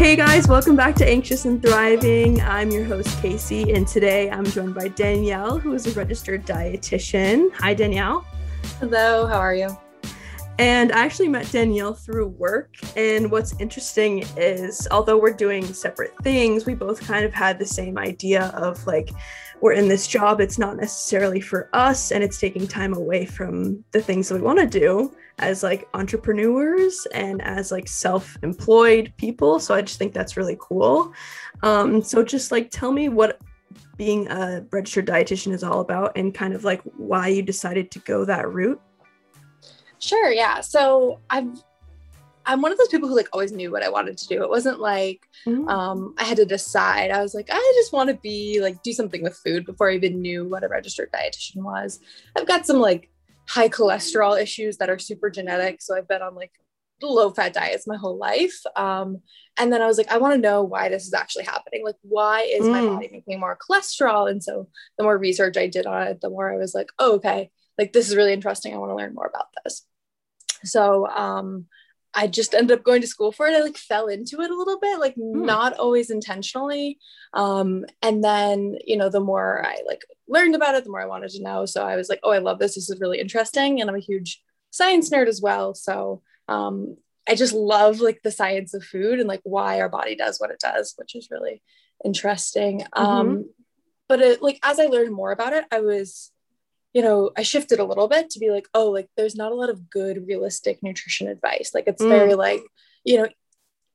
Hey guys, welcome back to Anxious and Thriving. I'm your host, Casey, and today I'm joined by Danielle, who is a registered dietitian. Hi, Danielle. Hello, how are you? And I actually met Danielle through work. And what's interesting is, although we're doing separate things, we both kind of had the same idea of like, we're in this job, it's not necessarily for us, and it's taking time away from the things that we want to do as like entrepreneurs and as like self-employed people so i just think that's really cool. Um, so just like tell me what being a registered dietitian is all about and kind of like why you decided to go that route. Sure yeah. So i've I'm one of those people who like always knew what I wanted to do. It wasn't like mm-hmm. um, I had to decide. I was like, I just want to be like do something with food before I even knew what a registered dietitian was. I've got some like high cholesterol issues that are super genetic. So I've been on like low fat diets my whole life. Um, and then I was like, I want to know why this is actually happening. Like, why is mm. my body making more cholesterol? And so the more research I did on it, the more I was like, oh, okay, like this is really interesting. I want to learn more about this. So um, I just ended up going to school for it. I like fell into it a little bit, like mm. not always intentionally. Um, and then, you know, the more I like learned about it, the more I wanted to know. So I was like, oh, I love this. This is really interesting. And I'm a huge science nerd as well. So um, I just love like the science of food and like why our body does what it does, which is really interesting. Mm-hmm. Um, but it, like as I learned more about it, I was you know, I shifted a little bit to be like, oh, like there's not a lot of good, realistic nutrition advice. Like it's mm. very like, you know,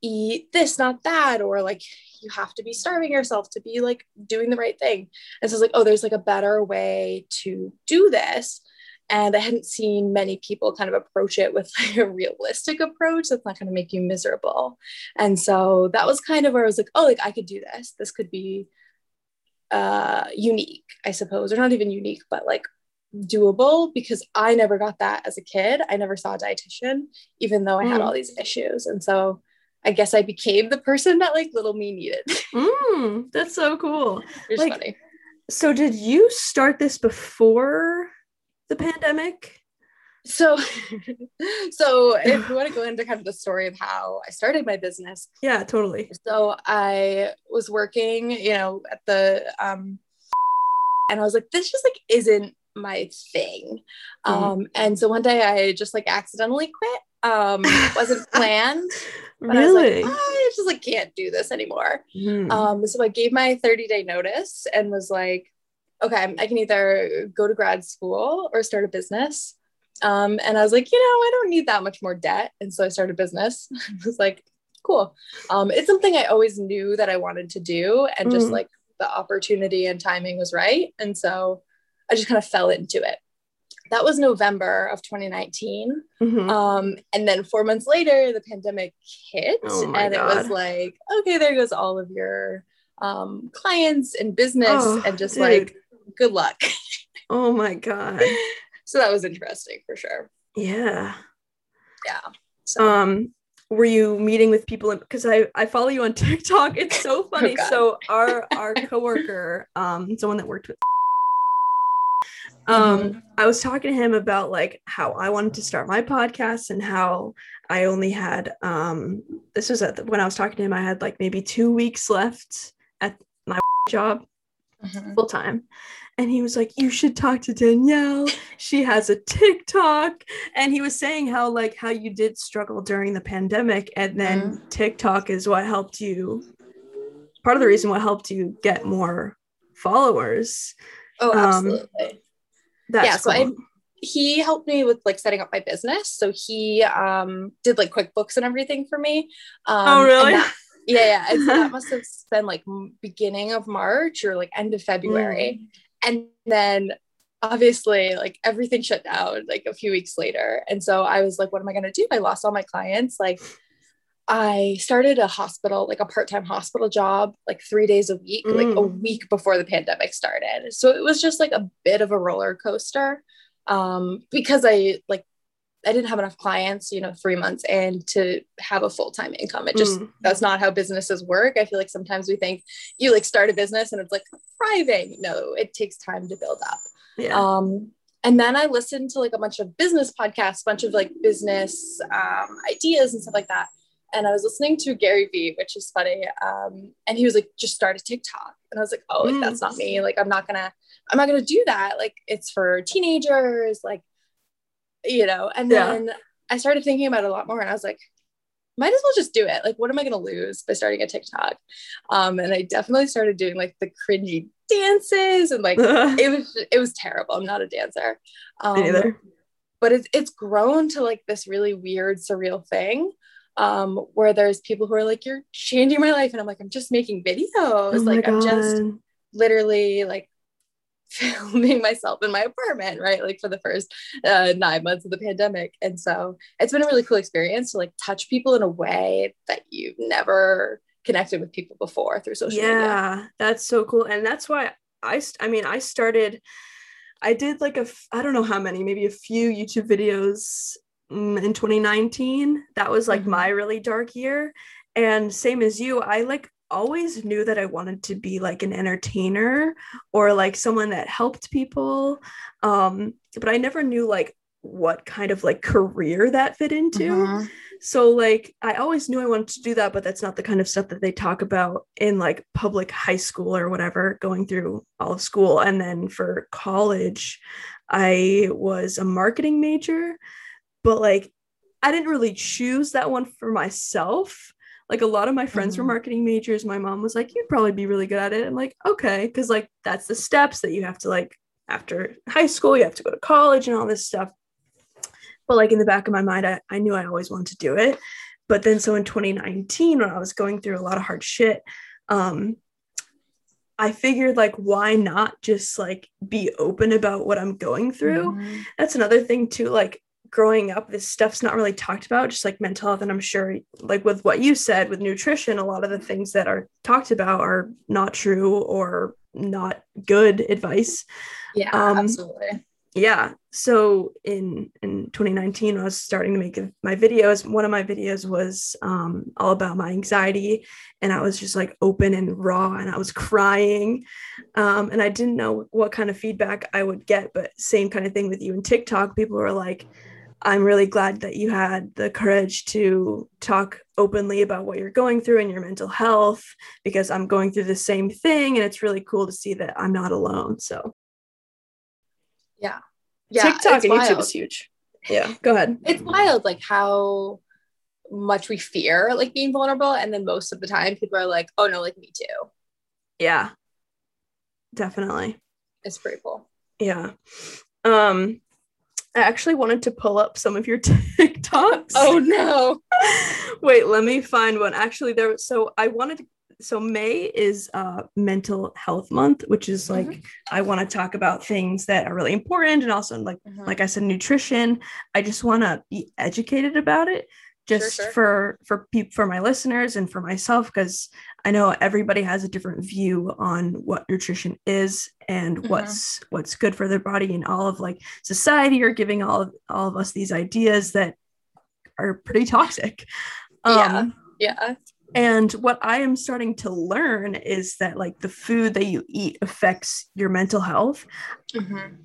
eat this, not that, or like you have to be starving yourself to be like doing the right thing. And so it's like, oh, there's like a better way to do this. And I hadn't seen many people kind of approach it with like a realistic approach that's not going to make you miserable. And so that was kind of where I was like, oh, like I could do this. This could be uh unique, I suppose, or not even unique, but like doable because I never got that as a kid. I never saw a dietitian, even though I had mm. all these issues. And so I guess I became the person that like little me needed. mm, that's so cool. It's like, funny. So did you start this before the pandemic? So, so if you want to go into kind of the story of how I started my business. Yeah, totally. So I was working, you know, at the um and I was like, this just like isn't my thing. Mm. Um, and so one day I just like accidentally quit. Um, wasn't planned. But really? I, like, I just like can't do this anymore. Mm. Um, so I gave my 30 day notice and was like, okay, I can either go to grad school or start a business. Um, and I was like, you know, I don't need that much more debt. And so I started a business. I was like, cool. Um, it's something I always knew that I wanted to do. And just mm. like the opportunity and timing was right. And so I just kind of fell into it. That was November of 2019. Mm-hmm. Um, and then four months later, the pandemic hit. Oh and God. it was like, okay, there goes all of your um, clients and business, oh, and just dude. like, good luck. oh my God. so that was interesting for sure. Yeah. Yeah. So. Um, were you meeting with people because I, I follow you on TikTok. It's so oh, funny. oh so our our coworker, um, someone that worked with um mm-hmm. i was talking to him about like how i wanted to start my podcast and how i only had um this was at the, when i was talking to him i had like maybe two weeks left at my job mm-hmm. full time and he was like you should talk to danielle she has a tiktok and he was saying how like how you did struggle during the pandemic and then mm-hmm. tiktok is what helped you part of the reason what helped you get more followers oh um, absolutely um, that's yeah, so I he helped me with like setting up my business. So he um did like QuickBooks and everything for me. Um, oh really? That, yeah, yeah. And so that must have been like beginning of March or like end of February. Mm. And then obviously like everything shut down like a few weeks later. And so I was like, what am I gonna do? I lost all my clients. Like I started a hospital, like a part time hospital job, like three days a week, mm. like a mm. week before the pandemic started. So it was just like a bit of a roller coaster um, because I like, I didn't have enough clients, you know, three months and to have a full time income. It just, mm. that's not how businesses work. I feel like sometimes we think you like start a business and it's like thriving. No, it takes time to build up. Yeah. Um, and then I listened to like a bunch of business podcasts, a bunch of like business um, ideas and stuff like that and I was listening to Gary Vee, which is funny. Um, and he was like, just start a TikTok. And I was like, oh, like, that's not me. Like, I'm not gonna, I'm not gonna do that. Like, it's for teenagers, like, you know. And then. I started thinking about it a lot more, and I was like, might as well just do it. Like, what am I gonna lose by starting a TikTok? Um, and I definitely started doing like the cringy dances, and like it was it was terrible. I'm not a dancer. Um, Me either. But it's it's grown to like this really weird, surreal thing um, where there's people who are like, you're changing my life. And I'm like, I'm just making videos. Oh like, God. I'm just literally like filming myself in my apartment, right? Like for the first uh, nine months of the pandemic. And so it's been a really cool experience to like touch people in a way that you've never connected with people before through social yeah, media. Yeah, that's so cool. And that's why I, I mean, I started, I did like a, I don't know how many, maybe a few YouTube videos in 2019 that was like mm-hmm. my really dark year. And same as you i like always knew that i wanted to be like an entertainer or like someone that helped people. Um but i never knew like what kind of like career that fit into. Mm-hmm. so like i always knew i wanted to do that but that's not the kind of stuff that they talk about in like public high school or whatever going through all of school. And then for college i was a marketing major but like I didn't really choose that one for myself. Like a lot of my friends mm-hmm. were marketing majors. My mom was like, you'd probably be really good at it. I'm like, okay, because like that's the steps that you have to like after high school, you have to go to college and all this stuff. But like in the back of my mind, I, I knew I always wanted to do it. But then so in 2019, when I was going through a lot of hard shit, um, I figured like why not just like be open about what I'm going through. Mm-hmm. That's another thing too. Like growing up this stuff's not really talked about just like mental health and i'm sure like with what you said with nutrition a lot of the things that are talked about are not true or not good advice. Yeah um, absolutely. yeah so in in 2019 i was starting to make my videos one of my videos was um, all about my anxiety and i was just like open and raw and i was crying. Um, and i didn't know what kind of feedback i would get but same kind of thing with you in tiktok people were like I'm really glad that you had the courage to talk openly about what you're going through and your mental health because I'm going through the same thing. And it's really cool to see that I'm not alone. So, yeah. Yeah. TikTok and wild. YouTube is huge. Yeah. Go ahead. It's wild, like how much we fear like being vulnerable. And then most of the time, people are like, oh no, like me too. Yeah. Definitely. It's pretty cool. Yeah. Um, I actually wanted to pull up some of your TikToks. Oh no. Wait, let me find one. Actually, there so I wanted to, so May is uh mental health month, which is like mm-hmm. I want to talk about things that are really important and also like mm-hmm. like I said nutrition. I just want to be educated about it just sure, sure. for for people for my listeners and for myself because I know everybody has a different view on what nutrition is and mm-hmm. what's what's good for their body and all of like society are giving all of all of us these ideas that are pretty toxic. Um, yeah. Yeah. And what I am starting to learn is that like the food that you eat affects your mental health. Mm-hmm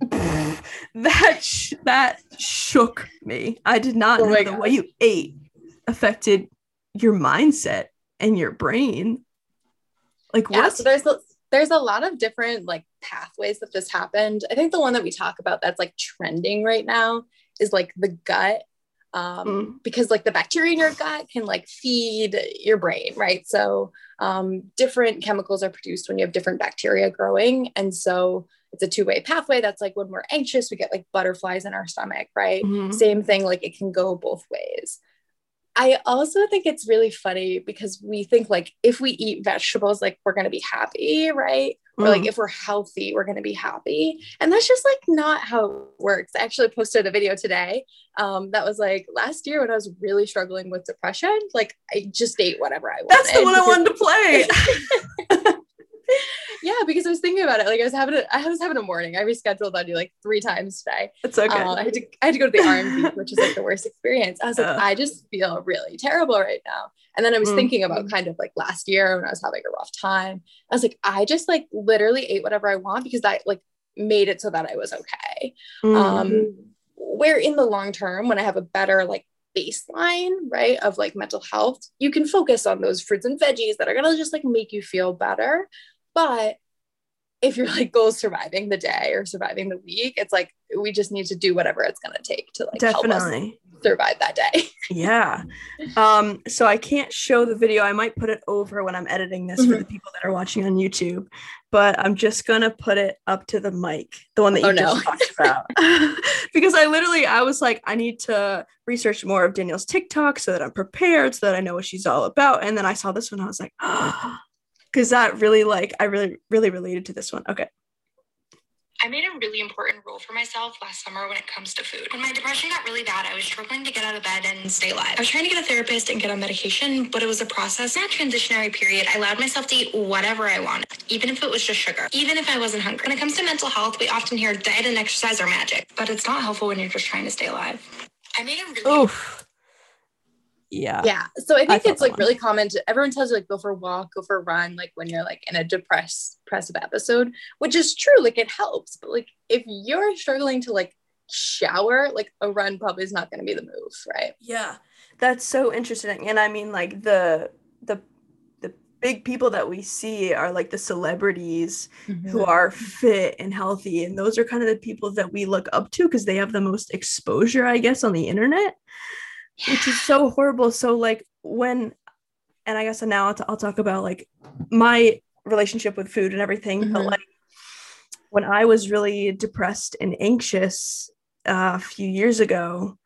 that sh- that shook me. I did not oh know the God. way you ate affected your mindset and your brain. Like yeah. So there's a, there's a lot of different like pathways that this happened. I think the one that we talk about that's like trending right now is like the gut um, mm. because like the bacteria in your gut can like feed your brain, right? So um, different chemicals are produced when you have different bacteria growing, and so it's a two-way pathway that's like when we're anxious we get like butterflies in our stomach right mm-hmm. same thing like it can go both ways i also think it's really funny because we think like if we eat vegetables like we're going to be happy right mm. or like mm. if we're healthy we're going to be happy and that's just like not how it works i actually posted a video today um, that was like last year when i was really struggling with depression like i just ate whatever i wanted that's the one i wanted to play yeah, because I was thinking about it. Like I was having a, I was having a morning. I rescheduled on you like three times today. It's okay. Uh, I had to I had to go to the RMV, which is like the worst experience. I was like, uh, I just feel really terrible right now. And then I was mm-hmm. thinking about kind of like last year when I was having a rough time. I was like, I just like literally ate whatever I want because I like made it so that I was okay. Mm-hmm. Um, where in the long term, when I have a better like baseline, right, of like mental health, you can focus on those fruits and veggies that are gonna just like make you feel better. But if your like goal is surviving the day or surviving the week, it's like we just need to do whatever it's gonna take to like definitely survive that day. yeah. Um, so I can't show the video. I might put it over when I'm editing this mm-hmm. for the people that are watching on YouTube, but I'm just gonna put it up to the mic, the one that you oh, just no. talked about. because I literally I was like, I need to research more of Danielle's TikTok so that I'm prepared, so that I know what she's all about. And then I saw this one, I was like, because that really like I really, really related to this one. Okay. I made a really important rule for myself last summer when it comes to food. When my depression got really bad, I was struggling to get out of bed and stay alive. I was trying to get a therapist and get on medication, but it was a process. In that transitionary period, I allowed myself to eat whatever I wanted, even if it was just sugar, even if I wasn't hungry. When it comes to mental health, we often hear diet and exercise are magic, but it's not helpful when you're just trying to stay alive. I made a really Oof yeah. Yeah. So i think I it's like one. really common to everyone tells you like go for a walk go for a run like when you're like in a depressed depressive episode which is true like it helps but like if you're struggling to like shower like a run probably is not going to be the move right? Yeah. That's so interesting and i mean like the the the big people that we see are like the celebrities mm-hmm. who are fit and healthy and those are kind of the people that we look up to because they have the most exposure i guess on the internet yeah. which is so horrible. So like when, and I guess now I'll, t- I'll talk about like my relationship with food and everything. Mm-hmm. But like when I was really depressed and anxious uh, a few years ago,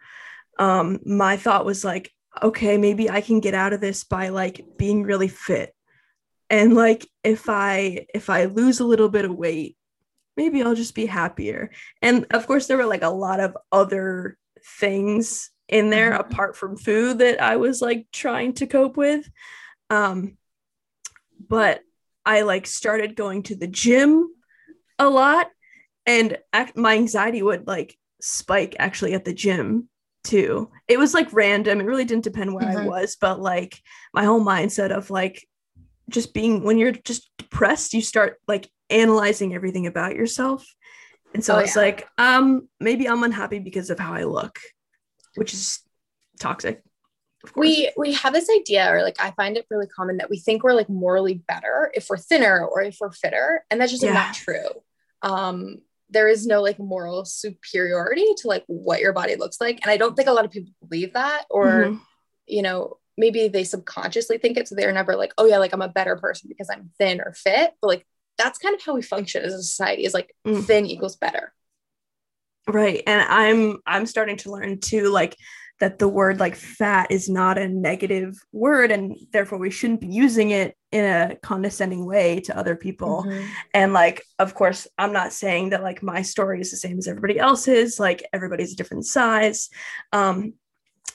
um, my thought was like, okay, maybe I can get out of this by like being really fit. And like if I if I lose a little bit of weight, maybe I'll just be happier. And of course there were like a lot of other things in there mm-hmm. apart from food that I was like trying to cope with. Um, but I like started going to the gym a lot and ac- my anxiety would like spike actually at the gym too. It was like random. It really didn't depend where mm-hmm. I was, but like my whole mindset of like just being when you're just depressed, you start like analyzing everything about yourself. And so oh, it's yeah. like, um, maybe I'm unhappy because of how I look which is toxic. We we have this idea, or like I find it really common that we think we're like morally better if we're thinner or if we're fitter, and that's just yeah. not true. Um, there is no like moral superiority to like what your body looks like, and I don't think a lot of people believe that, or mm-hmm. you know, maybe they subconsciously think it, so they're never like, oh yeah, like I'm a better person because I'm thin or fit, but like that's kind of how we function as a society is like mm. thin equals better right and i'm i'm starting to learn too like that the word like fat is not a negative word and therefore we shouldn't be using it in a condescending way to other people mm-hmm. and like of course i'm not saying that like my story is the same as everybody else's like everybody's a different size um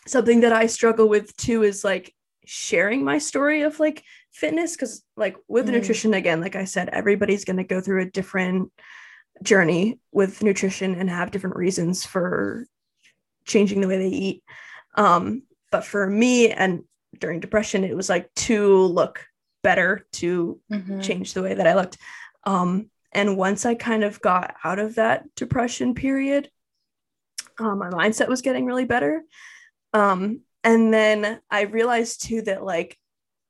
something that i struggle with too is like sharing my story of like fitness because like with mm. nutrition again like i said everybody's going to go through a different journey with nutrition and have different reasons for changing the way they eat. Um, but for me and during depression, it was like to look better, to mm-hmm. change the way that I looked. Um, and once I kind of got out of that depression period, um, my mindset was getting really better. Um, and then I realized too that like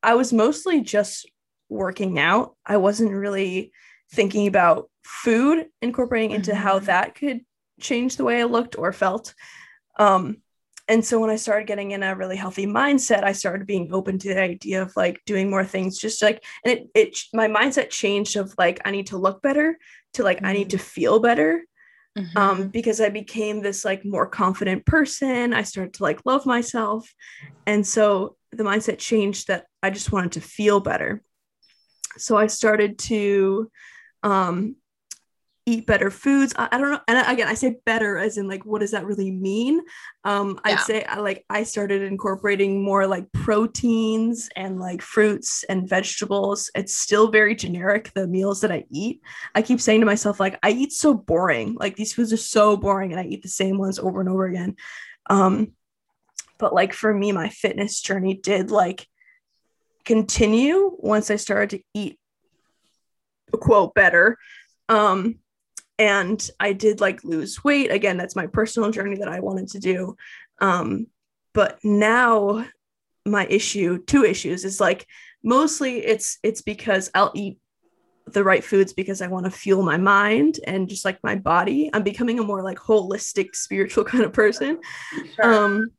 I was mostly just working out. I wasn't really thinking about food, incorporating into mm-hmm. how that could change the way I looked or felt. Um, and so when I started getting in a really healthy mindset, I started being open to the idea of like doing more things, just like, and it, it, my mindset changed of like, I need to look better to like, mm-hmm. I need to mm-hmm. feel better. Mm-hmm. Um, because I became this like more confident person. I started to like love myself. And so the mindset changed that I just wanted to feel better. So I started to um, eat better foods. I, I, don't know. And again, I say better as in like, what does that really mean? Um, yeah. I'd say I like I started incorporating more like proteins and like fruits and vegetables. It's still very generic, the meals that I eat. I keep saying to myself, like, I eat so boring. Like these foods are so boring and I eat the same ones over and over again. Um, but like for me, my fitness journey did like continue once I started to eat quote better um and i did like lose weight again that's my personal journey that i wanted to do um but now my issue, two issues, is like mostly it's it's because I'll eat the right foods because I want to fuel my mind and just like my body. I'm becoming a more like holistic spiritual kind of person. Sure. Um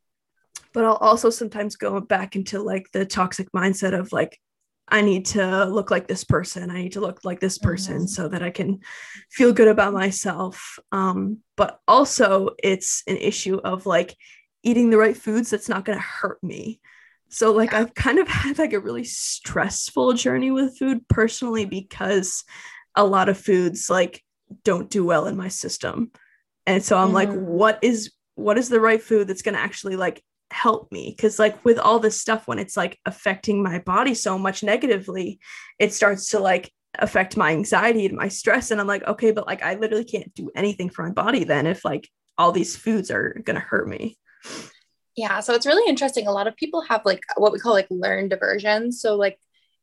but I'll also sometimes go back into like the toxic mindset of like I need to look like this person. I need to look like this person mm-hmm. so that I can feel good about myself. Um, but also, it's an issue of like eating the right foods that's not going to hurt me. So, like. I've kind of had like a really stressful journey with food personally because a lot of foods like don't do well in my system. And so I'm mm-hmm. like, what is what is the right food that's going to actually like help me because like with all this stuff when it's like affecting my body so much negatively it starts to like affect my anxiety and my stress and i'm like okay but like i literally can't do anything for my body then if like all these foods are going to hurt me. Yeah so it's really interesting. A lot of people have like what we call like learned aversions so like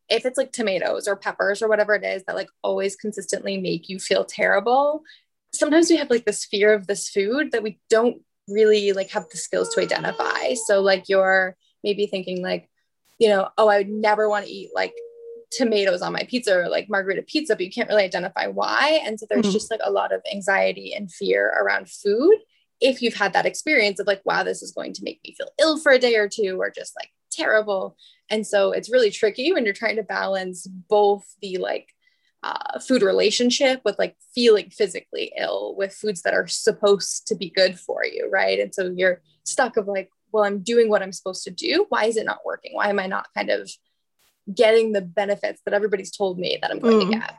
if it's like tomatoes or peppers or whatever it is that like always consistently make you feel terrible sometimes we have like this fear of this food that we don't really like have the skills to identify. So like you're maybe thinking like, you know, oh, I would never want to eat like tomatoes on my pizza or like margherita pizza, but you can't really identify why. And so there's mm-hmm. just like a lot of anxiety and fear around food. If you've had that experience of like, wow, this is going to make me feel ill for a day or two, or just like terrible. And so it's really tricky when you're trying to balance both the like uh, food relationship with like feeling physically ill with foods that are supposed to be good for you, right? And so you're stuck of like, well, I'm doing what I'm supposed to do. Why is it not working? Why am I not kind of getting the benefits that everybody's told me that I'm going mm. to get?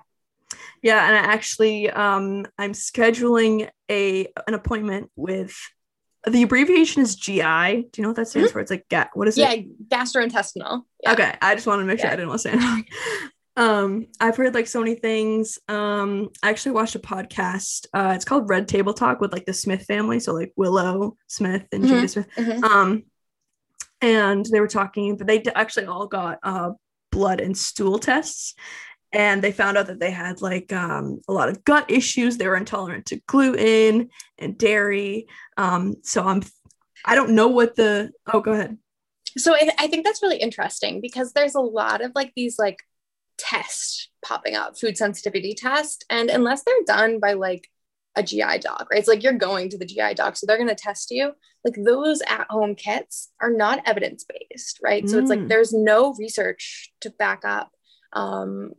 Yeah, and I actually um, I'm scheduling a an appointment with the abbreviation is GI. Do you know what that stands mm-hmm. for? It's like ga- what is yeah, it? Yeah, gastrointestinal. Yeah. Okay, I just wanted to make sure yeah. I didn't want to say it wrong. Um, I've heard like so many things. Um, I actually watched a podcast. Uh, it's called Red Table Talk with like the Smith family, so like Willow Smith and mm-hmm. Smith. Mm-hmm. Um, and they were talking, but they actually all got uh, blood and stool tests, and they found out that they had like um, a lot of gut issues. They were intolerant to gluten and dairy. Um, so I'm, I don't know what the. Oh, go ahead. So I, I think that's really interesting because there's a lot of like these like test popping up, food sensitivity test. And unless they're done by like a GI doc, right? It's like you're going to the GI doc, so they're going to test you. Like those at home kits are not evidence based, right? Mm. So it's like mm. there's no research to back up um,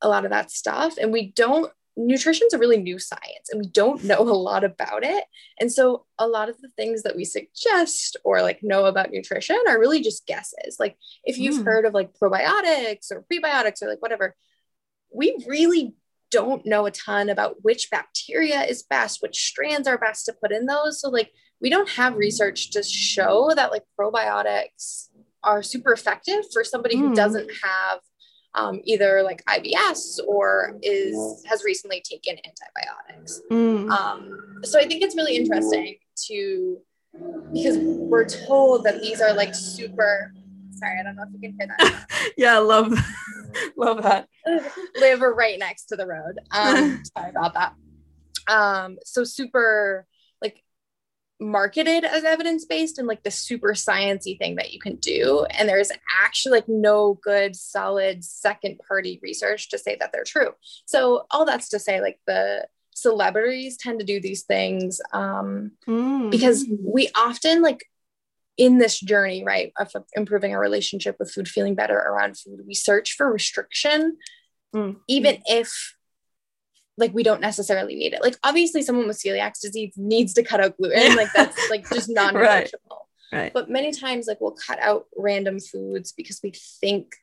a lot of that stuff. And we don't nutrition's a really new science and we don't know a lot about it. And so a lot of the things that we suggest or like know about nutrition are really just guesses. Like if you've mm. heard of like probiotics or prebiotics or like whatever, we really don't know a ton about which bacteria is best, which strands are best to put in those. So like we don't have research to show that like probiotics are super effective for somebody mm. who doesn't have um, either like IBS or is has recently taken antibiotics. Mm. Um, so I think it's really interesting to because we're told that these are like super. Sorry, I don't know if you can hear that. yeah, love love that. Live right next to the road. Um, sorry about that. Um, so super marketed as evidence based and like the super sciency thing that you can do and there's actually like no good solid second party research to say that they're true so all that's to say like the celebrities tend to do these things um, mm. because we often like in this journey right of improving our relationship with food feeling better around food we search for restriction mm. even if like we don't necessarily need it. Like obviously someone with celiac disease needs to cut out gluten. Like that's like just non-negotiable. right. right. But many times like we'll cut out random foods because we think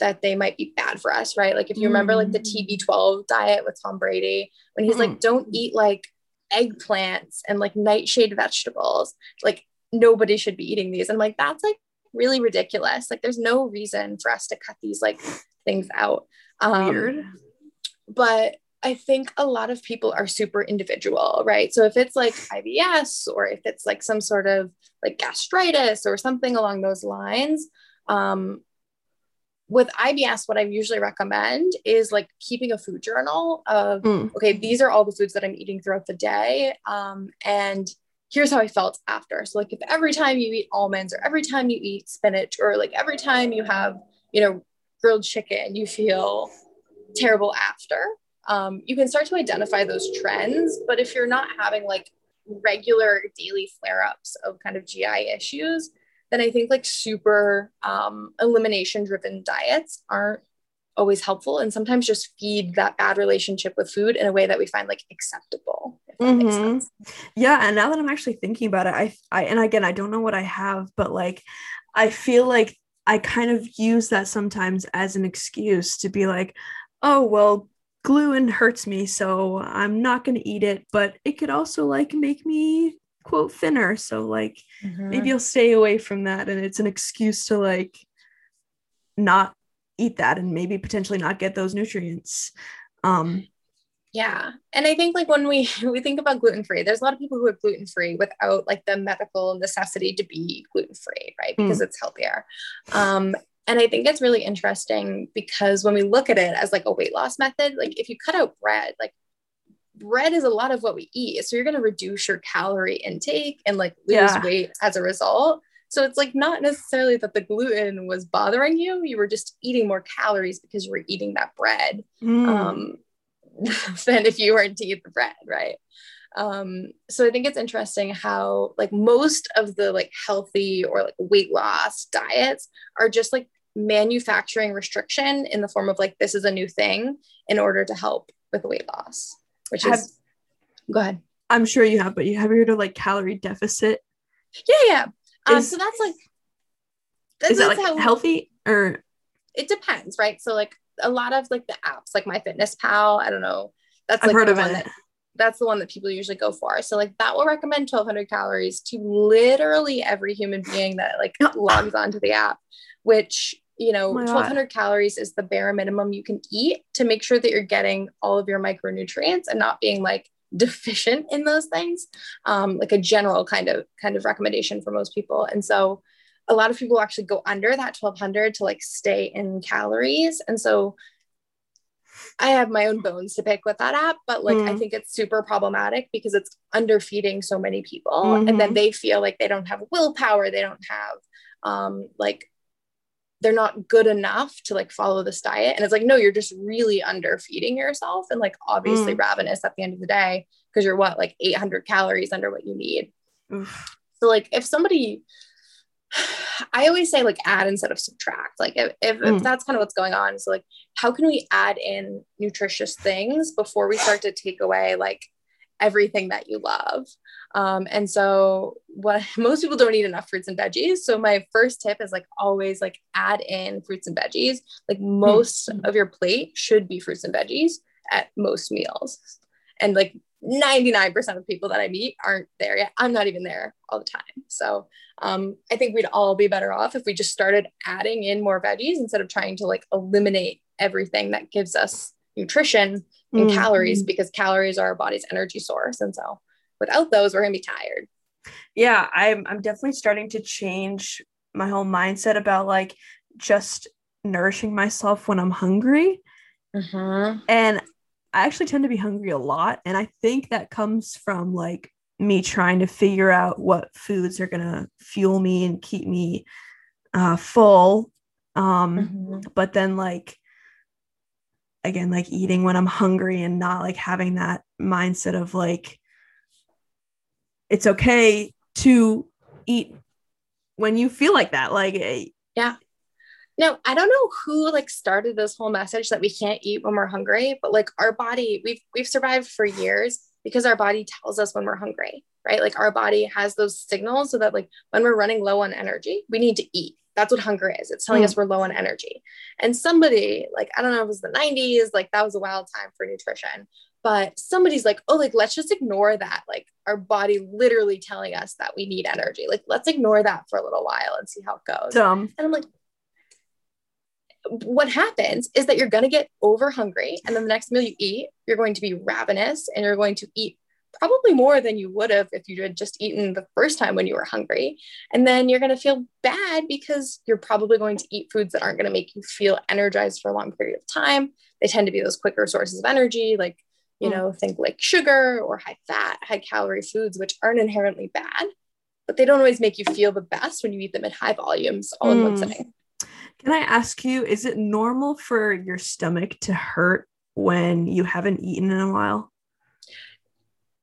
that they might be bad for us, right? Like if you mm. remember like the mm. TB12 diet with Tom Brady, when he's mm. like, don't eat like eggplants and like nightshade vegetables, like nobody should be eating these. And I'm like, that's like really ridiculous. Like there's no reason for us to cut these like things out. Um, Weird. But I think a lot of people are super individual, right? So if it's like IBS or if it's like some sort of like gastritis or something along those lines, um, with IBS, what I usually recommend is like keeping a food journal of, mm. okay, these are all the foods that I'm eating throughout the day. Um, and here's how I felt after. So like if every time you eat almonds or every time you eat spinach or like every time you have, you know, grilled chicken, you feel terrible after. Um, you can start to identify those trends. But if you're not having like regular daily flare ups of kind of GI issues, then I think like super um, elimination driven diets aren't always helpful and sometimes just feed that bad relationship with food in a way that we find like acceptable mm-hmm. yeah and now that i'm actually thinking about it I, I and again i don't know what i have but like i feel like i kind of use that sometimes as an excuse to be like oh well gluten hurts me so i'm not going to eat it but it could also like make me quote thinner so like mm-hmm. maybe i'll stay away from that and it's an excuse to like not eat that and maybe potentially not get those nutrients um yeah and i think like when we we think about gluten free there's a lot of people who are gluten free without like the medical necessity to be gluten free right because mm. it's healthier um and i think it's really interesting because when we look at it as like a weight loss method like if you cut out bread like bread is a lot of what we eat. So you're going to reduce your calorie intake and like lose yeah. weight as a result. So it's like not necessarily that the gluten was bothering you, you were just eating more calories because you were eating that bread mm. um, than if you weren't to eat the bread, right? Um, so I think it's interesting how like most of the like healthy or like weight loss diets are just like manufacturing restriction in the form of like this is a new thing in order to help with weight loss which have, is go ahead. I'm sure you have, but you have heard of like calorie deficit? Yeah, yeah. Um, is, so that's like that's, is that like how, healthy or it depends, right? So like a lot of like the apps, like MyFitnessPal, I don't know. That's I've like heard of it. That, that's the one that people usually go for. So like that will recommend 1200 calories to literally every human being that like logs onto the app, which you know, oh 1200 calories is the bare minimum you can eat to make sure that you're getting all of your micronutrients and not being like deficient in those things. Um, like a general kind of kind of recommendation for most people. And so a lot of people actually go under that 1200 to like stay in calories. And so I have my own bones to pick with that app, but like mm. I think it's super problematic because it's underfeeding so many people. Mm-hmm. And then mm-hmm. they feel like they don't have willpower, they don't have um, like they're not good enough to like follow this diet. And it's like, no, you're just really underfeeding yourself and like obviously mm. ravenous at the end of the day because you're what, like 800 calories under what you need. Oof. So, like, if somebody, I always say like add instead of subtract. Like, if, if, mm. if that's kind of what's going on. So, like, how can we add in nutritious things before we start to take away like everything that you love? Um, and so what most people don't eat enough fruits and veggies. So my first tip is like always like add in fruits and veggies. Like most mm-hmm. of your plate should be fruits and veggies at most meals. And like 99% of people that I meet aren't there yet. I'm not even there all the time. So um, I think we'd all be better off if we just started adding in more veggies instead of trying to like eliminate everything that gives us nutrition and mm-hmm. calories because calories are our body's energy source. And so without those, we're gonna be tired. Yeah, I'm I'm definitely starting to change my whole mindset about like just nourishing myself when I'm hungry. Mm-hmm. And I actually tend to be hungry a lot. And I think that comes from like me trying to figure out what foods are gonna fuel me and keep me uh, full. Um, mm-hmm. but then like again, like eating when I'm hungry and not like having that mindset of like it's okay to eat when you feel like that. Like, eh, yeah. No, I don't know who like started this whole message that we can't eat when we're hungry, but like our body, we've we've survived for years because our body tells us when we're hungry, right? Like our body has those signals so that like when we're running low on energy, we need to eat. That's what hunger is. It's telling mm. us we're low on energy. And somebody, like, I don't know if it was the 90s, like that was a wild time for nutrition but somebody's like oh like let's just ignore that. Like our body literally telling us that we need energy. Like let's ignore that for a little while and see how it goes. Dumb. and i'm like what happens is that you're going to get over hungry and then the next meal you eat you're going to be ravenous and you're going to eat probably more than you would have if you had just eaten the first time when you were hungry. And then you're going to feel bad because you're probably going to eat foods that aren't going to make you feel energized for a long period of time. They tend to be those quicker sources of energy like you know think like sugar or high fat high calorie foods which aren't inherently bad but they don't always make you feel the best when you eat them in high volumes all in one sitting Can I ask you, is it normal for your stomach to hurt when you haven't eaten in a while?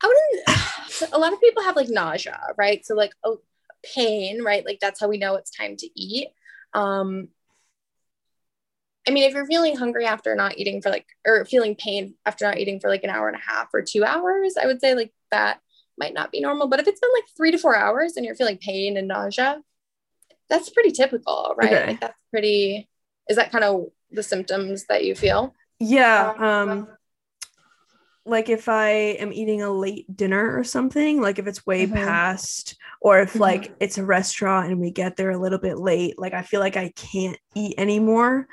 I wouldn't. A lot of people have like nausea, right? So like oh, pain, right? Like that's how we know it's time to eat. Um, I mean, if you're feeling hungry after not eating for like, or feeling pain after not eating for like an hour and a half or two hours, I would say like that might not be normal. But if it's been like three to four hours and you're feeling pain and nausea, that's pretty typical, right? Okay. Like that's pretty. Is that kind of the symptoms that you feel? Yeah. Um, like if I am eating a late dinner or something, like if it's way Mhm. past, or if Mhm. like it's a restaurant and we get there a little bit late, like I feel like I can't eat anymore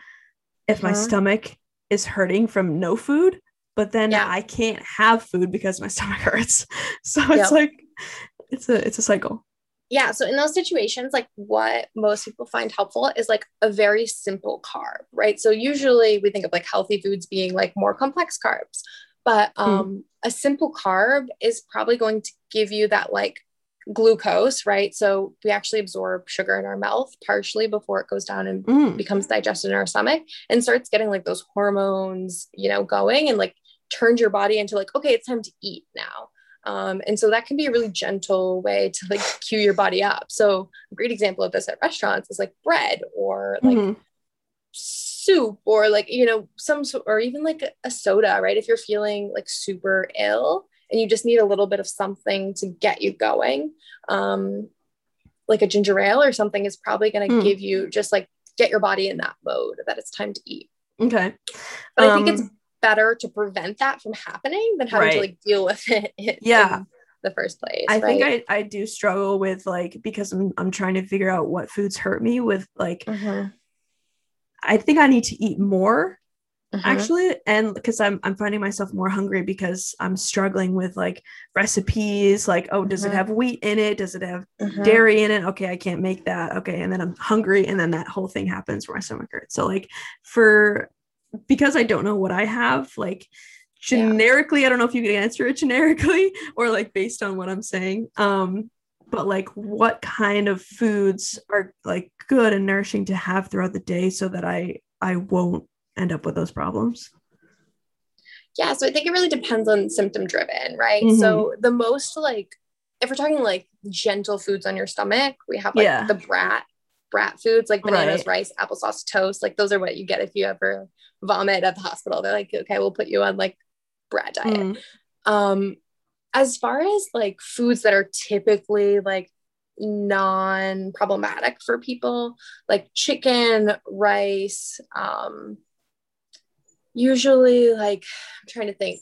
if my Mhm. stomach is hurting from no food, but then Yeah. I can't have food because my stomach hurts. So it's Yep. like it's a it's a cycle. yeah so in those situations like what most people find helpful is like a very simple carb right so usually we think of like healthy foods being like more complex carbs but um a simple carb is probably going to give you that like glucose right so we actually absorb sugar in our mouth partially before it goes down and Mm. becomes digested in our stomach and starts getting like those hormones you know going and like turns your body into like okay it's time to eat now um, and so that can be a really gentle way to like cue your body up so a great example of this at restaurants is like bread or like Mhm. soup or like you know some or even like a soda right if you're feeling like super ill and you just need a little bit of something to get you going um like a ginger ale or something is probably going to Mm. give you just like get your body in that mode that it's time to eat Okay. but i think it's Um, better to prevent that from happening than having to like deal with it Yeah. the first place I right? think I, I do struggle with like because I'm I'm trying to figure out what foods hurt me with like Mhm. I think I need to eat more Mhm. actually and because I'm I'm finding myself more hungry because I'm struggling with like recipes like oh does it Mhm. have wheat in it does it have Mhm. dairy in it okay I can't make that okay and then I'm hungry and then that whole thing happens where my stomach hurts so like for because I don't know what I have like Yeah. generically I don't know if you can answer it generically or like based on what I'm saying um but like what kind of foods are like good and nourishing to have throughout the day so that I I won't end up with those problems yeah so i think it really depends on symptom driven right Mhm. so the most like if we're talking like gentle foods on your stomach we have like Yeah. the brat brat foods like bananas Right. rice applesauce toast like those are what you get if you ever vomit at the hospital they're like okay we'll put you on like brat diet Mm. um as far as like foods that are typically like non-problematic for people like chicken rice um usually like i'm trying to think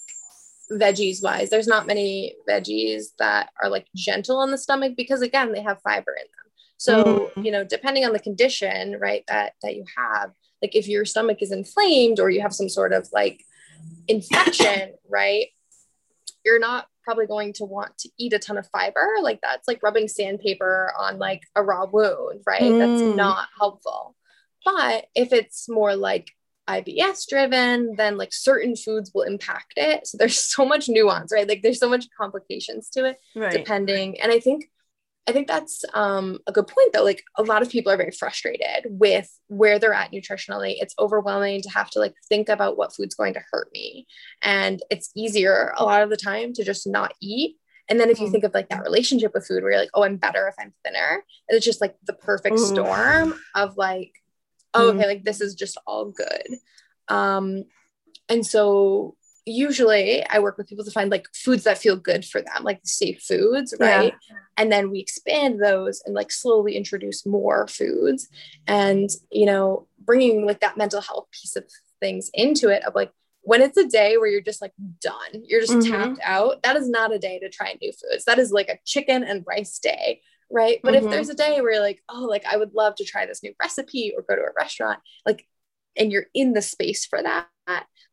veggies wise there's not many veggies that are like gentle on the stomach because again they have fiber in them so Mhm. you know depending on the condition right that that you have like if your stomach is inflamed or you have some sort of like infection right you're not probably going to want to eat a ton of fiber like that's like rubbing sandpaper on like a raw wound right Mm. that's not helpful but if it's more like IBS driven, then like certain foods will impact it. So there's so much nuance, right? Like there's so much complications to it right depending. And I think I think that's um, a good point though. Like a lot of people are very frustrated with where they're at nutritionally. It's overwhelming to have to like think about what food's going to hurt me. And it's easier a lot of the time to just not eat. And then if you Mm. think of like that relationship with food where you're like, oh, I'm better if I'm thinner. And it's just like the perfect storm of like, oh, okay, like this is just all good. Um, and so usually I work with people to find like foods that feel good for them, like safe foods, Yeah. right? And then we expand those and like slowly introduce more foods and, you know, bringing like that mental health piece of things into it of like, when it's a day where you're just like done, you're just Mhm. tapped out, that is not a day to try new foods. That is like a chicken and rice day, right? But if Mhm. there's a day where you're like, oh, like I would love to try this new recipe or go to a restaurant, like, and you're in the space for that,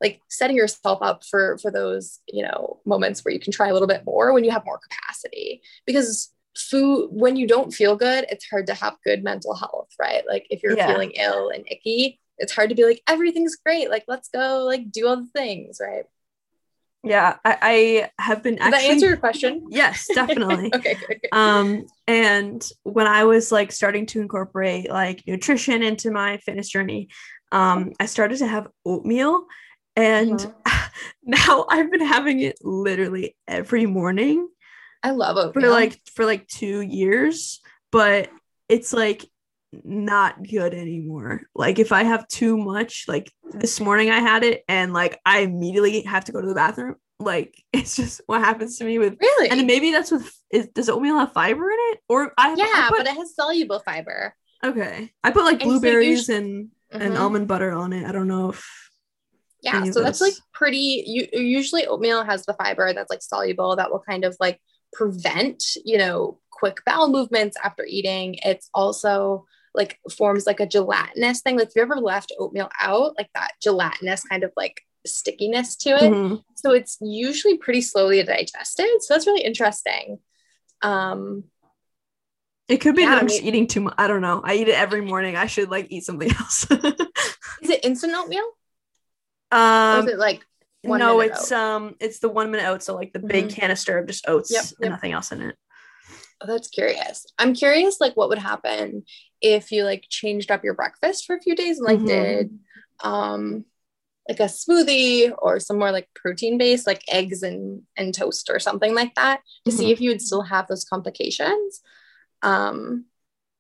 like setting yourself up for for those, you know, moments where you can try a little bit more when you have more capacity. Because food, when you don't feel good, it's hard to have good mental health, right? Like if you're Yeah. feeling ill and icky, it's hard to be like everything's great like let's go like do all the things right Yeah, I, I have been Did actually. answer your question? Yes, definitely. okay, good, good. um and when i was like starting to incorporate like nutrition into my fitness journey um i started to have oatmeal and Mhm. now i've been having it literally every morning I love for oatmeal. like for like 2 years but it's like not good anymore like if i have too much like this morning i had it and like i immediately have to go to the bathroom like it's just what happens to me with really? and maybe that's with is does oatmeal have fiber in it? Or I yeah, I put, but it has soluble fiber. okay. I put like And so blueberries and and Mhm. almond butter on it. I don't know if Yeah, so that's like pretty. You usually oatmeal has the fiber that's like soluble that will kind of like prevent, you know, quick bowel movements after eating. It's also like forms like a gelatinous thing. Like if you ever left oatmeal out, like that gelatinous kind of like stickiness to it. Mhm. So it's usually pretty slowly digested. So that's really interesting. Um, it could be Yeah, that I'm just eating too much. I don't know. I eat it every morning. I should like eat something else. is it instant oatmeal? um is it like one no, it's oat? um it's the one minute oats, so like the big Mhm. canister of just oats Yep, and nothing else in it. Oh, that's curious. I'm curious, like, what would happen if you like changed up your breakfast for a few days and like Mhm. did um like a smoothie or some more like protein based, like eggs and and toast or something like that, to see Mhm. if you would still have those complications. Um,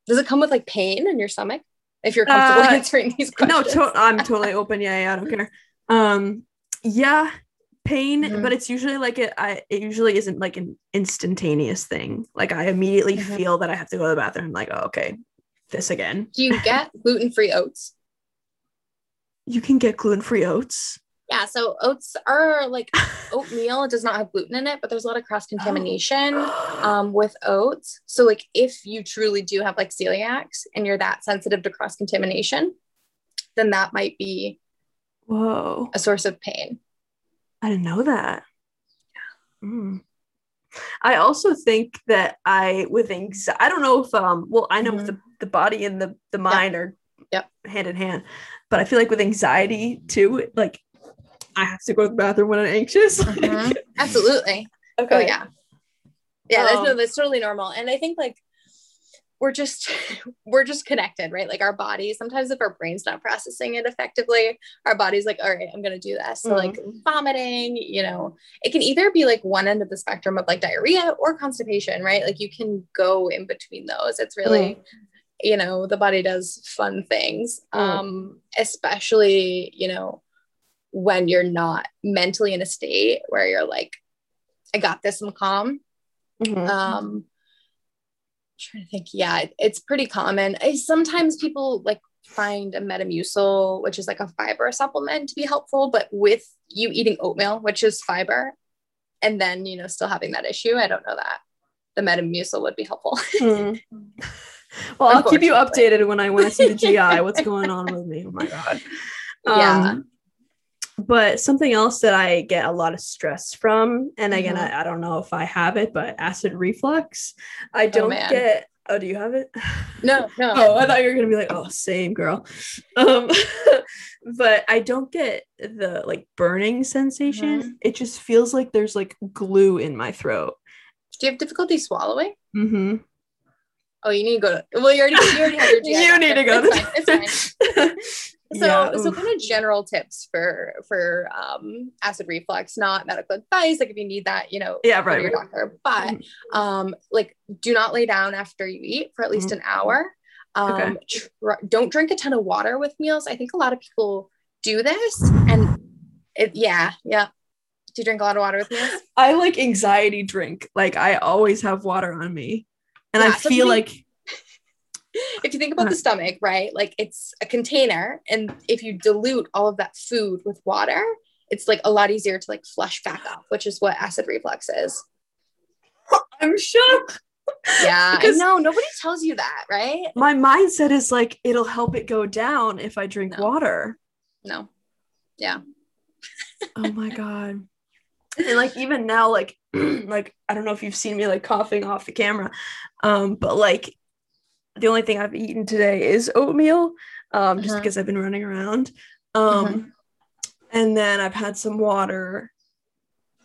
does it come with like pain in your stomach? If you're comfortable Uh, answering these No, questions. to- I'm totally open. Yeah, yeah, I don't care. Um, yeah, pain, Mhm. but it's usually like it. I it usually isn't like an instantaneous thing. Like I immediately Mhm. feel that I have to go to the bathroom. Like, oh, okay, this again. Do you get gluten free oats? You can get gluten free oats. Yeah, so oats are like oatmeal. It does not have gluten in it, but there's a lot of cross contamination. um, with oats. So, like, if you truly do have like celiacs and you're that sensitive to cross contamination, then that might be Whoa, a source of pain. I didn't know that. Mm. I also think that I with anxiety. I don't know if um. Well, I know Mhm. the the body and the the mind are Yep. hand in hand, but I feel like with anxiety too, like I have to go to the bathroom when I'm anxious. Mhm. Absolutely. okay. Oh, yeah. Yeah, that's, no, Um, that's totally normal. And I think like we're just we're just connected, right? Like our bodies, sometimes if our brain's not processing it effectively, our body's like, all right, I'm gonna do this. So Mhm. like vomiting, you know, it can either be like one end of the spectrum of like diarrhea or constipation, right? Like you can go in between those. It's really, you know, the body does fun things. Mm. Um, especially, you know, when you're not mentally in a state where you're like, I got this, I'm calm Mhm. um trying to think yeah it- it's pretty common I, sometimes people like find a metamucil which is like a fiber supplement to be helpful but with you eating oatmeal which is fiber and then you know still having that issue i don't know that the metamucil would be helpful Hmm. Well, I'll keep you updated when I want to see the GI. What's going on with me? Oh my god. Yeah. But something else that I get a lot of stress from, and again, Mhm. I, I don't know if I have it, but acid reflux. I don't man. get. Oh, do you have it? no no Oh, I thought you were gonna be like, oh, same girl. Um, but I don't get the like burning sensation. Mhm. It just feels like there's like glue in my throat. do you have difficulty swallowing Mm-hmm. oh you need to go to well you already you already have your You need to go it's to- fine, it's fine. So Yeah, so kind of general tips for for um acid reflux not medical advice like if you need that you know Yeah, right, your doctor. But um like do not lay down after you eat for at least an hour. Um tr- don't drink a ton of water with meals. I think a lot of people do this and it yeah yeah. Do you drink a lot of water with meals? I like anxiety drink. Like I always have water on me. And I Yeah, so feel like if you think about the stomach right like it's a container and if you dilute all of that food with water it's like a lot easier to like flush back up which is what acid reflux is I'm shocked. Yeah, Because- I know. Nobody tells you that, right? My mindset is like it'll help it go down if I drink No. water. No. Yeah. Oh my god. And like even now, like like I don't know if you've seen me like coughing off the camera. Um, but like the only thing I've eaten today is oatmeal. Um, just Uh-huh. because I've been running around. Um Mhm. and then I've had some water.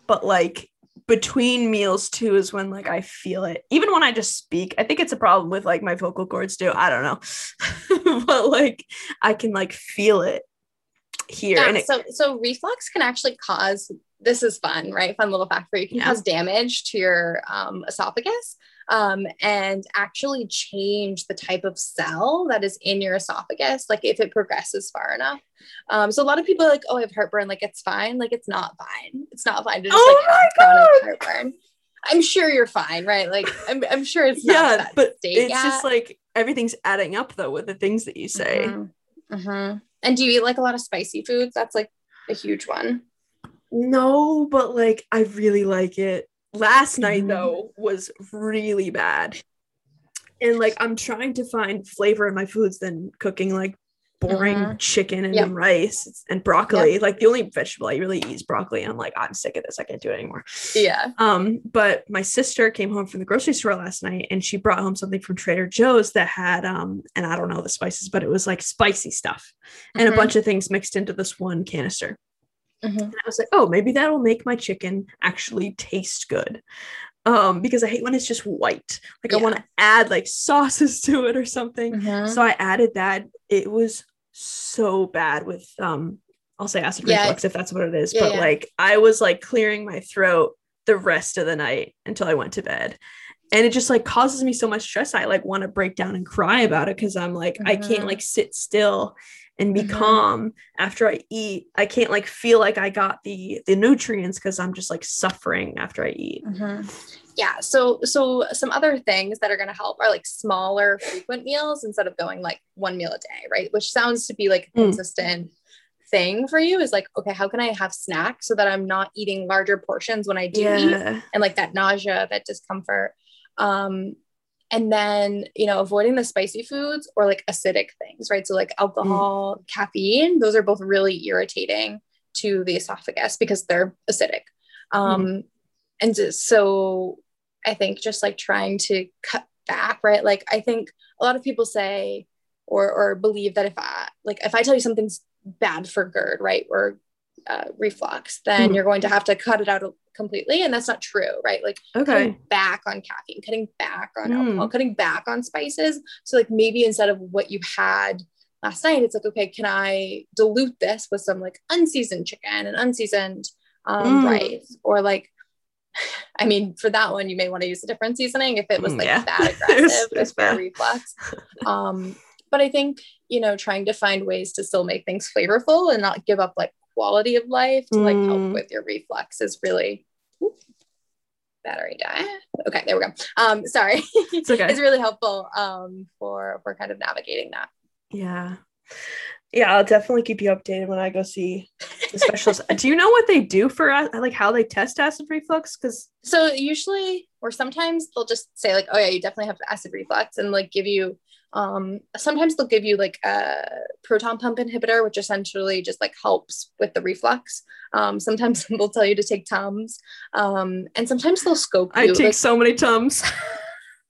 but like between meals too is when like I feel it. Even when I just speak, I think it's a problem with like my vocal cords too. I don't know, but like I can like feel it here. Yeah, and it, so so reflux can actually cause this is fun, right? Fun little fact for you. Can Yeah. cause damage to your um, esophagus um, and actually change the type of cell that is in your esophagus, like if it progresses far enough. Um, so a lot of people are like, oh, I have heartburn, like it's fine. Like it's not fine. It's not fine to just Oh like chronic heartburn. I'm sure you're fine, right? Like I'm, I'm sure it's not yeah, that but it's yet. just like everything's adding up though with the things that you say. Mhm. Mhm. And do you eat like a lot of spicy foods? That's like a huge one. No, but like I really like it. Last night Mhm. though was really bad. And like I'm trying to find flavor in my foods than cooking like boring Mhm. chicken and Yep. rice and broccoli. Like the only vegetable I really eat is broccoli. And I'm like, I'm sick of this. I can't do it anymore. Yeah. Um, but my sister came home from the grocery store last night and she brought home something from Trader Joe's that had um, and I don't know the spices, but it was like spicy stuff and Mhm. a bunch of things mixed into this one canister. Mhm. And I was like, oh, maybe that'll make my chicken actually taste good. Um, because I hate when it's just white. Like I want to add like sauces to it or something. Mhm. So I added that. It was so bad with um, I'll say acid Yeah. reflux if that's what it is. Yeah, but yeah. like I was like clearing my throat the rest of the night until I went to bed. And it just like causes me so much stress. I like want to break down and cry about it because I'm like, I can't Mhm. like sit still and be Mhm. calm after I eat. I can't like feel like I got the the nutrients because I'm just like suffering after I eat. Mhm. Yeah. So, so some other things that are going to help are like smaller, frequent meals instead of going like one meal a day, right? Which sounds to be like a Mm. consistent thing for you is like, okay, how can I have snacks so that I'm not eating larger portions when I do eat Yeah. and like that nausea, that discomfort. Um, and then, you know, avoiding the spicy foods or like acidic things, right? So, like alcohol, caffeine, those are both really irritating to the esophagus because they're acidic. Um, And so, I think just like trying to cut back, right? Like, I think a lot of people say or, or believe that if I, like, if I tell you something's bad for GERD, right? Or uh, reflux, then Mhm. you're going to have to cut it out completely. And that's not true, right? Like Okay. cutting back on caffeine, cutting back on Mm. alcohol, cutting back on spices. So like maybe instead of what you had last night, it's like, okay, can I dilute this with some like unseasoned chicken and unseasoned um, Mm. rice? Or like, I mean, for that one, you may want to use a different seasoning if it was Mm, like yeah. that aggressive it's with your bad. reflux. Um, but I think, you know, trying to find ways to still make things flavorful and not give up like quality of life to like help Mm. with your reflux is really Oop. battery die. Okay, there we go. Um, sorry. It's okay. it's really helpful um for for kind of navigating that. Yeah. Yeah, I'll definitely keep you updated when I go see the specialist. do you know what they do for ac- like how they test acid reflux? Because So usually or sometimes they'll just say like, oh yeah, you definitely have acid reflux and like give you um sometimes they'll give you like a proton pump inhibitor which essentially just like helps with the reflux. Um sometimes they'll tell you to take tums. Um and sometimes they'll scope You, I take like, so many tums.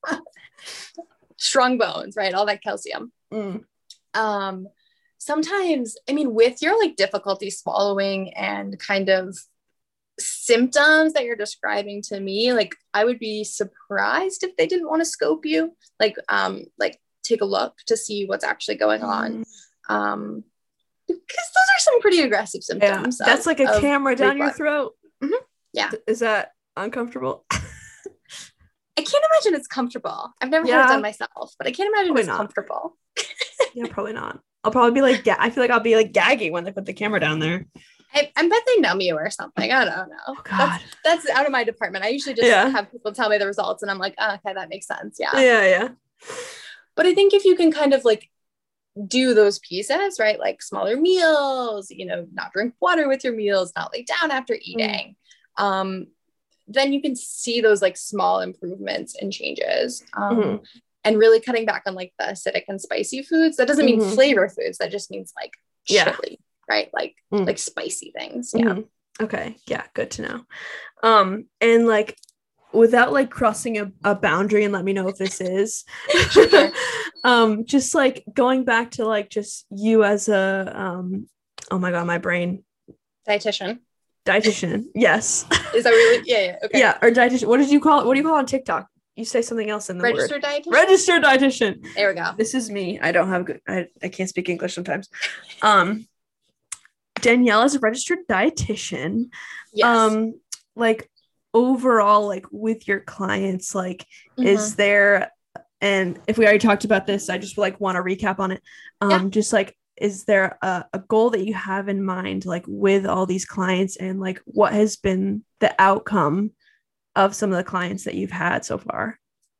strong bones right? All that calcium. Mm. um sometimes i mean with your like difficulty swallowing and kind of symptoms that you're describing to me like i would be surprised if they didn't want to scope you. Like um like take a look to see what's actually going on um because those are some pretty aggressive Mm. Yeah, symptoms that's of- like a camera down your reflux. throat. Mhm. Yeah. Is that uncomfortable? i can't imagine it's comfortable i've never had it done myself but i can't imagine Probably it's not. comfortable yeah, probably not. I'll probably be like, yeah, I feel like I'll be like gagging when they put the camera down there. I, I bet they numb you or something i don't know Oh That's- God. that's out of my department. I usually just Yeah. have people tell me the results and I'm like, oh, okay, that makes sense. Yeah. Yeah, yeah. But I think if you can kind of like do those pieces, right? Like smaller meals, you know, not drink water with your meals, not lay down after eating, um, then you can see those like small improvements and changes. Um, Mhm. And really cutting back on like the acidic and spicy foods. That doesn't mean Mhm. flavor foods. That just means like Yeah. chili, right? Like Mm. like spicy things. Yeah. Mhm. Okay. Yeah. Good to know. Um, and like without like crossing a, a boundary and let me know if this is Sure, um just like going back to like just you as a um oh my god my brain Dietitian. Dietitian. Yes. Is that really? Yeah. Yeah. Okay. Yeah. Or dietitian. What did you call it? What do you call it on TikTok? You say something else in the Registered word. dietitian. Registered dietitian. There we go. This is me. I don't have good. I, I can't speak English sometimes. Um, Danielle is a registered dietitian. Yes. Um, like overall, like with your clients, like Mhm. is there and if we already talked about this i just like want to recap on it um Yeah. just like is there a, a goal that you have in mind like with all these clients and like what has been the outcome of some of the clients that you've had so far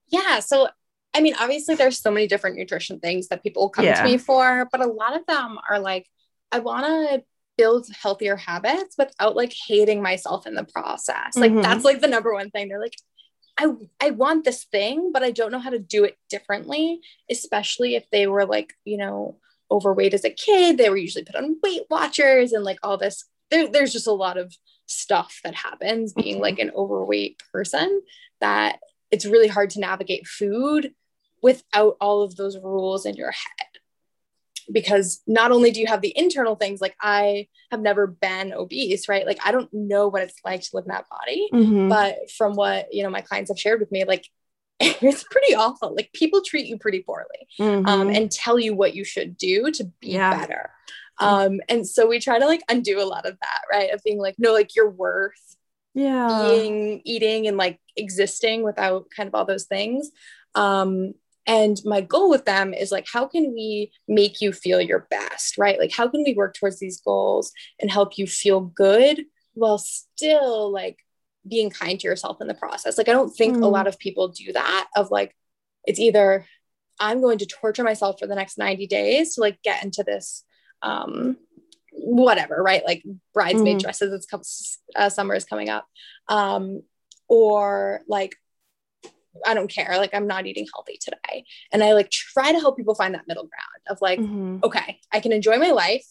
Yeah. So, I mean, obviously, there's so many different nutrition things that people come Yeah. to me for, but a lot of them are like, I want to build healthier habits without like hating myself in the process. Like, Mhm. that's like the number one thing. They're like, I, I want this thing, but I don't know how to do it differently, especially if they were like, you know, overweight as a kid. They were usually put on Weight Watchers and like all this. There, there's just a lot of stuff that happens being like an overweight person that it's really hard to navigate food without all of those rules in your head because not only do you have the internal things like i have never been obese right like i don't know what it's like to live in that body Mhm. but from what you know my clients have shared with me like it's pretty awful like people treat you pretty poorly um, Mhm. and tell you what you should do to be Yeah. better um, and so we try to like undo a lot of that right of being like no like you're worth yeah being eating and like existing without kind of all those things um and my goal with them is like how can we make you feel your best right like how can we work towards these goals and help you feel good while still like being kind to yourself in the process like i don't think a Mm. lot of people do that of like it's either i'm going to torture myself for the next 90 days to like get into this um whatever right like bridesmaid Mhm. dresses it's come uh, summer is coming up um or like i don't care like i'm not eating healthy today and i like try to help people find that middle ground of like Mhm. okay i can enjoy my life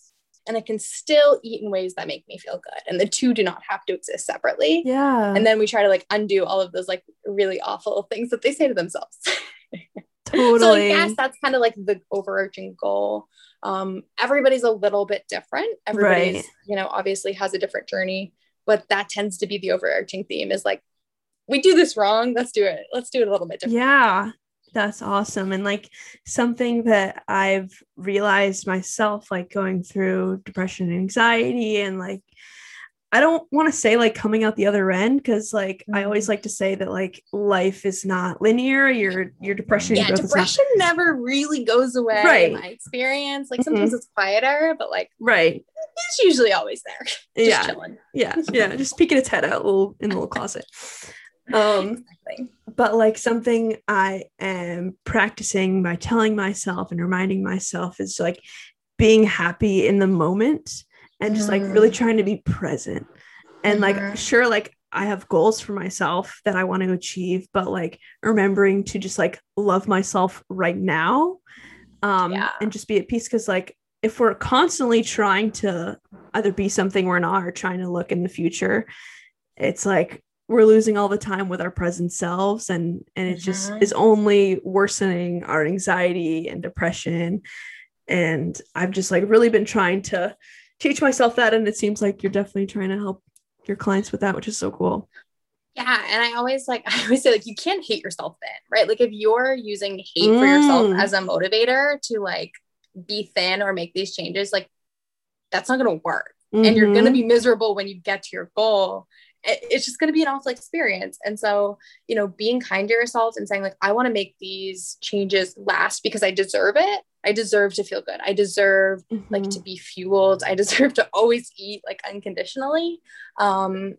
and i can still eat in ways that make me feel good and the two do not have to exist separately yeah and then we try to like undo all of those like really awful things that they say to themselves totally so I guess that's kind of like the overarching goal. Um, everybody's a little bit different. Everybody's, Right. you know, obviously has a different journey, but that tends to be the overarching theme is like, we do this wrong. Let's do it. Let's do it a little bit different. Yeah, that's awesome. And like something that I've realized myself, like going through depression and anxiety, and like, I don't want to say like coming out the other end because like I always Mhm. like to say that like life is not linear. Your your depression, Yeah, is not- depression never really goes away Right. in my experience. Like sometimes it's quieter, but like right. it's usually always there. Just yeah, chilling. yeah, yeah. Just peeking its head out little in the little closet. Um, Exactly. but like something I am practicing by telling myself and reminding myself is like being happy in the moment and just like really Mm. trying to be present. And like, sure, like I have goals for myself that I want to achieve, but like remembering to just like love myself right now um, Yeah. and just be at peace. Cause like, if we're constantly trying to either be something we're not or trying to look in the future, it's like we're losing all the time with our present selves and and it just Mhm. is only worsening our anxiety and depression and i've just like really been trying to teach myself that and it seems like you're definitely trying to help your clients with that which is so cool Yeah. And I always like, I always say, like, you can't hate yourself thin, right? Like, if you're using hate for yourself Mm. as a motivator to like be thin or make these changes, like, that's not going to work. And you're going to Mhm. be miserable when you get to your goal. It- It's just going to be an awful experience. And so, you know, being kind to yourself and saying, like, I want to make these changes last because I deserve it. I deserve to feel good. I deserve like Mhm. to be fueled. I deserve to always eat like unconditionally. Um,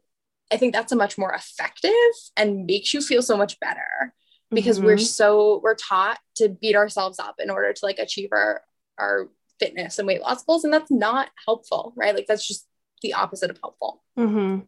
I think that's a much more effective and makes you feel so much better because we're Mhm. so we're taught to beat ourselves up in order to like achieve our our fitness and weight loss goals, and that's not helpful, right? Like that's just the opposite of helpful. Mhm.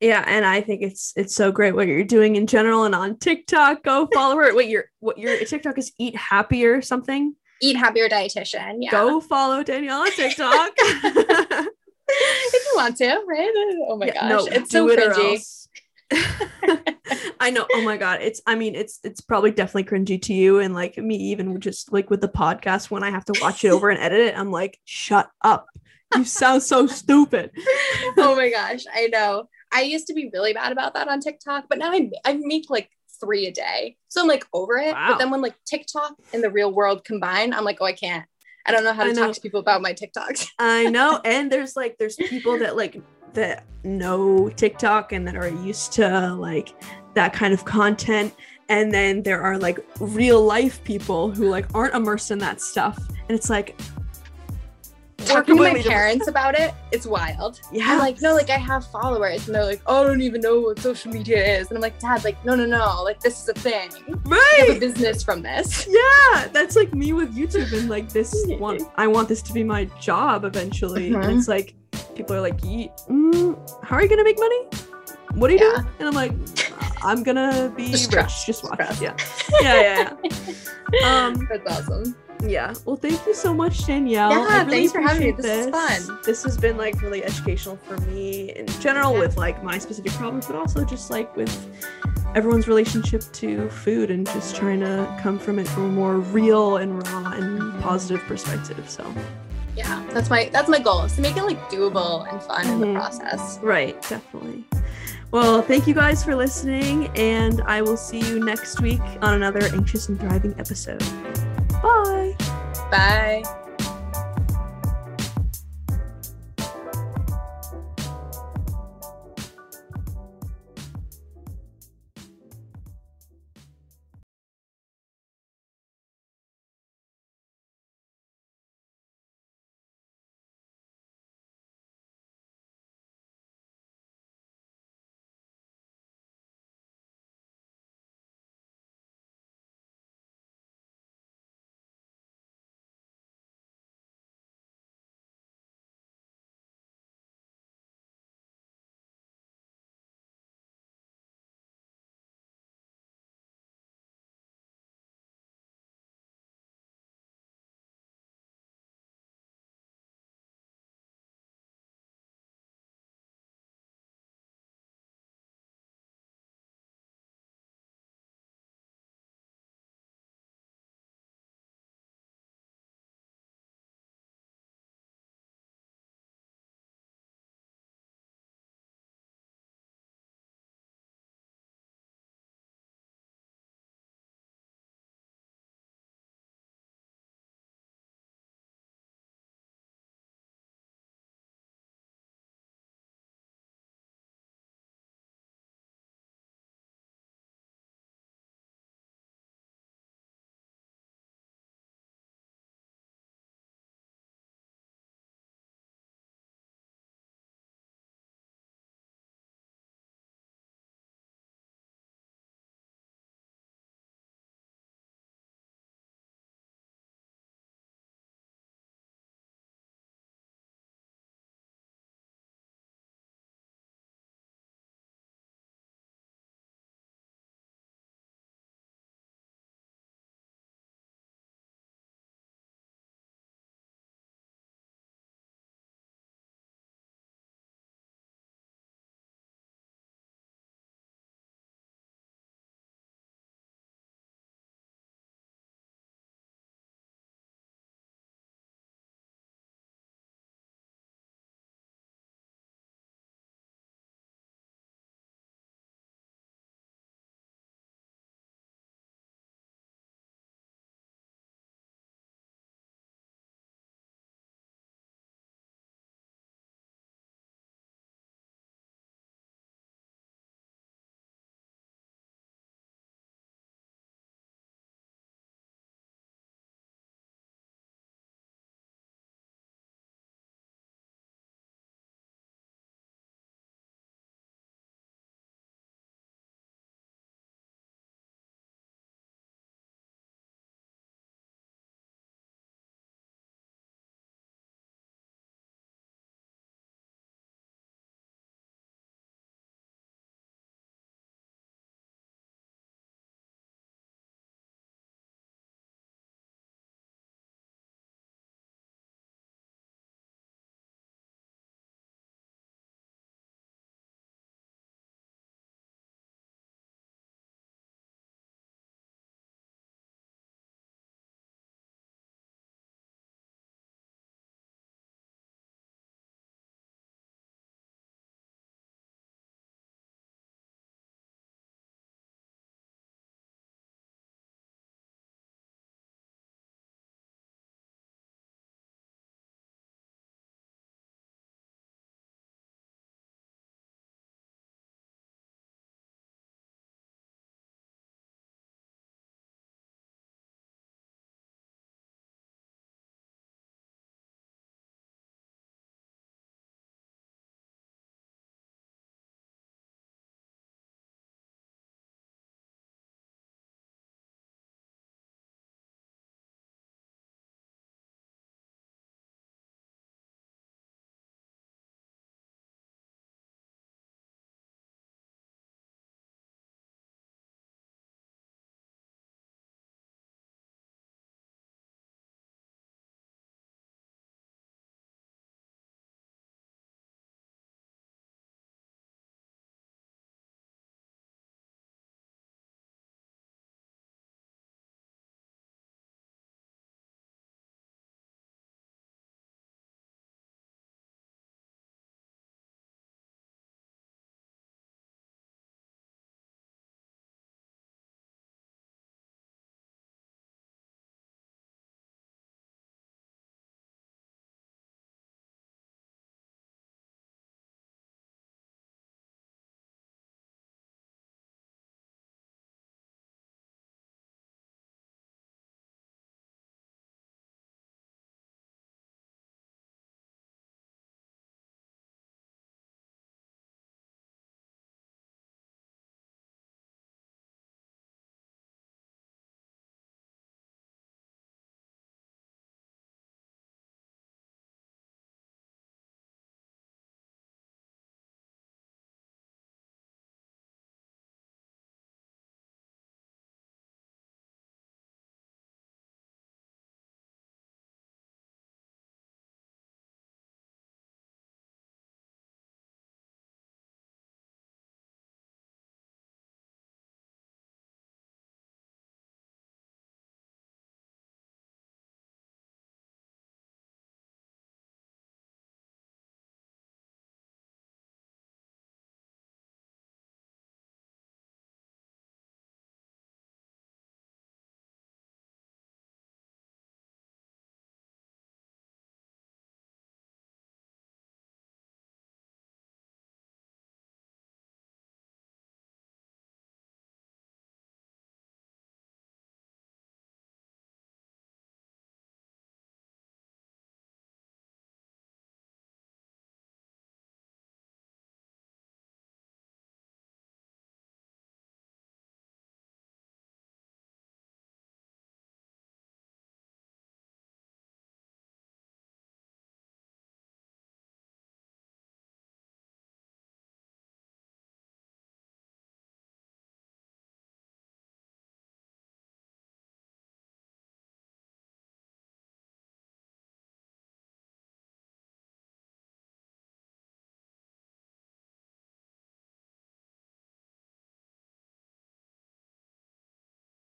Yeah and i think it's it's so great what you're doing in general and on tiktok go follow her what your what your tiktok is eat happy or something Eat happier dietitian. Yeah. go follow danielle on tiktok if you want to, right? Oh my Yeah, gosh. it's so it cringy. I know. Oh my god, it's. I mean, it's it's probably definitely cringy to you, and like me, even just like with the podcast, when I have to watch it over and edit it, I'm like, shut up. You sound so stupid. oh my gosh, I know. I used to be really bad about that on TikTok, but now I I make like three a day. So I'm like over it. Wow. But then when like TikTok and the real world combine, I'm like, oh, I can't. I don't know how to talk to people about my TikToks. I know. And there's like there's people that like that know TikTok and that are used to like that kind of content. And then there are like real life people who like aren't immersed in that stuff. And it's like talking to my parents about it, it's wild. Yeah. I'm like, no, like I have followers, and they're like, oh, I don't even know what social media is, and I'm like, Dad, like, no, no, no, like this is a thing. Right. I have a business from this. Yeah, that's like me with YouTube, and like this one, I want this to be my job eventually, mm-hmm. and it's like people are like, mm, how are you gonna make money? What are you yeah. doing? And I'm like, I'm gonna be rich. Just watch. Stress. Yeah. yeah, yeah, yeah. Um, that's awesome yeah well thank you so much danielle yeah really thanks for having me this, this, is fun this has been like really educational for me in general yeah. with like my specific problems but also just like with everyone's relationship to food and just trying to come from it from a more real and raw and positive perspective so yeah that's my that's my goal is to make it like doable and fun mm-hmm. in the mm-hmm. process right definitely well, thank you guys for listening, and I will see you next week on another Anxious and Thriving episode. Bye. Bye.